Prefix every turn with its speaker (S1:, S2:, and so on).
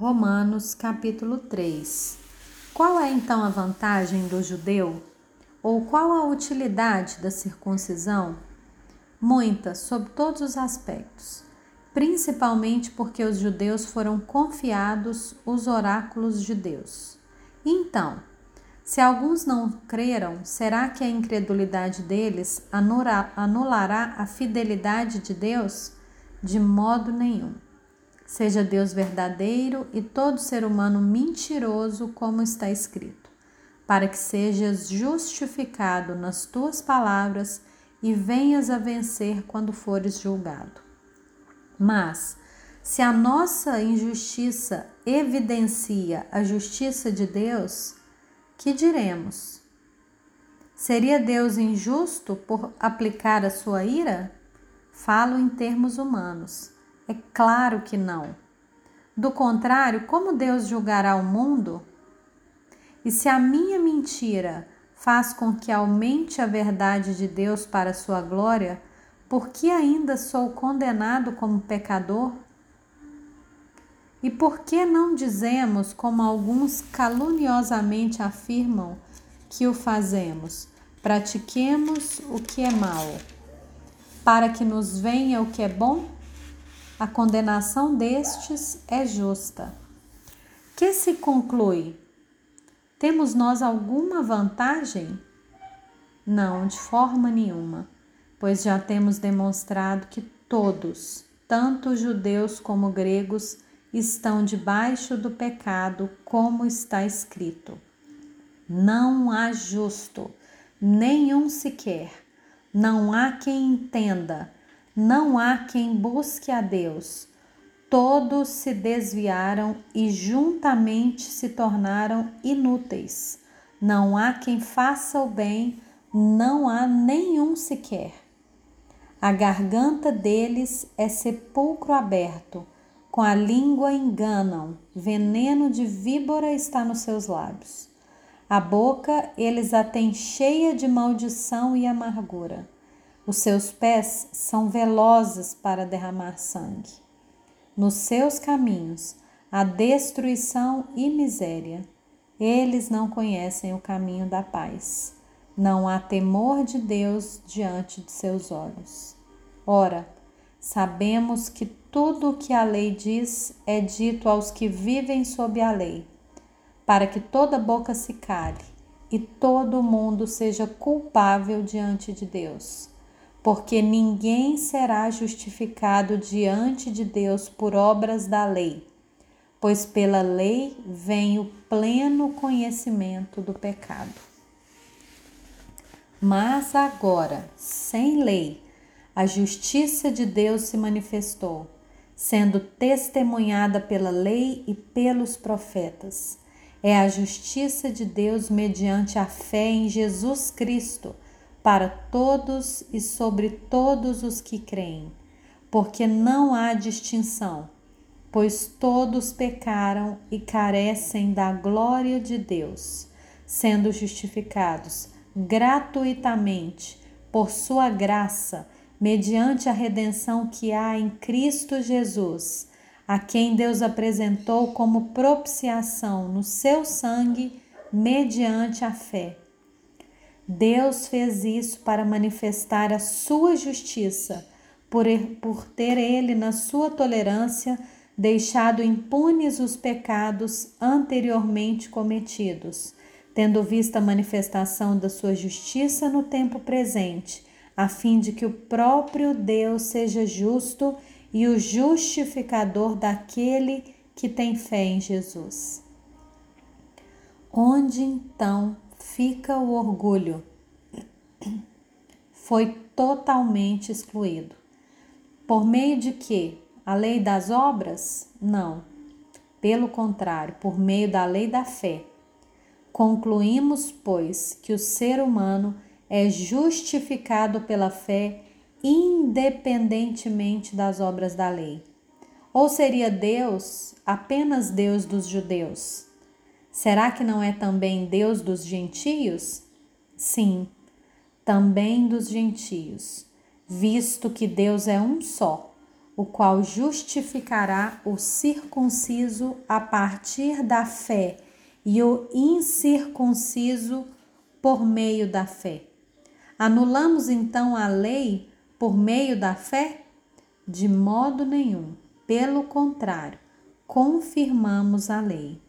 S1: Romanos capítulo 3 Qual é então a vantagem do judeu? Ou qual a utilidade da circuncisão? Muita, sob todos os aspectos, principalmente porque os judeus foram confiados os oráculos de Deus. Então, se alguns não creram, será que a incredulidade deles anulará a fidelidade de Deus? De modo nenhum. Seja Deus verdadeiro e todo ser humano mentiroso, como está escrito, para que sejas justificado nas tuas palavras e venhas a vencer quando fores julgado. Mas, se a nossa injustiça evidencia a justiça de Deus, que diremos? Seria Deus injusto por aplicar a sua ira? Falo em termos humanos. É claro que não. Do contrário, como Deus julgará o mundo? E se a minha mentira faz com que aumente a verdade de Deus para sua glória, por que ainda sou condenado como pecador? E por que não dizemos, como alguns caluniosamente afirmam, que o fazemos? Pratiquemos o que é mal, para que nos venha o que é bom? A condenação destes é justa. Que se conclui? Temos nós alguma vantagem? Não, de forma nenhuma, pois já temos demonstrado que todos, tanto judeus como gregos, estão debaixo do pecado, como está escrito. Não há justo, nenhum sequer, não há quem entenda não há quem busque a Deus. Todos se desviaram e juntamente se tornaram inúteis. Não há quem faça o bem, não há nenhum sequer. A garganta deles é sepulcro aberto, com a língua enganam, veneno de víbora está nos seus lábios. A boca eles a têm cheia de maldição e amargura. Os seus pés são velozes para derramar sangue. Nos seus caminhos há destruição e miséria. Eles não conhecem o caminho da paz. Não há temor de Deus diante de seus olhos. Ora, sabemos que tudo o que a lei diz é dito aos que vivem sob a lei, para que toda boca se cale e todo mundo seja culpável diante de Deus porque ninguém será justificado diante de Deus por obras da lei, pois pela lei vem o pleno conhecimento do pecado. Mas agora, sem lei, a justiça de Deus se manifestou, sendo testemunhada pela lei e pelos profetas. É a justiça de Deus mediante a fé em Jesus Cristo para todos e sobre todos os que creem, porque não há distinção, pois todos pecaram e carecem da glória de Deus, sendo justificados gratuitamente por sua graça, mediante a redenção que há em Cristo Jesus, a quem Deus apresentou como propiciação no seu sangue mediante a fé Deus fez isso para manifestar a sua justiça, por, por ter ele, na sua tolerância, deixado impunes os pecados anteriormente cometidos, tendo visto a manifestação da sua justiça no tempo presente, a fim de que o próprio Deus seja justo e o justificador daquele que tem fé em Jesus. Onde então fica o orgulho. Foi totalmente excluído. Por meio de que? A lei das obras? Não. Pelo contrário, por meio da lei da fé. Concluímos, pois, que o ser humano é justificado pela fé independentemente das obras da lei. Ou seria Deus apenas Deus dos judeus? Será que não é também Deus dos gentios? Sim, também dos gentios, visto que Deus é um só, o qual justificará o circunciso a partir da fé e o incircunciso por meio da fé. Anulamos então a lei por meio da fé? De modo nenhum. Pelo contrário, confirmamos a lei.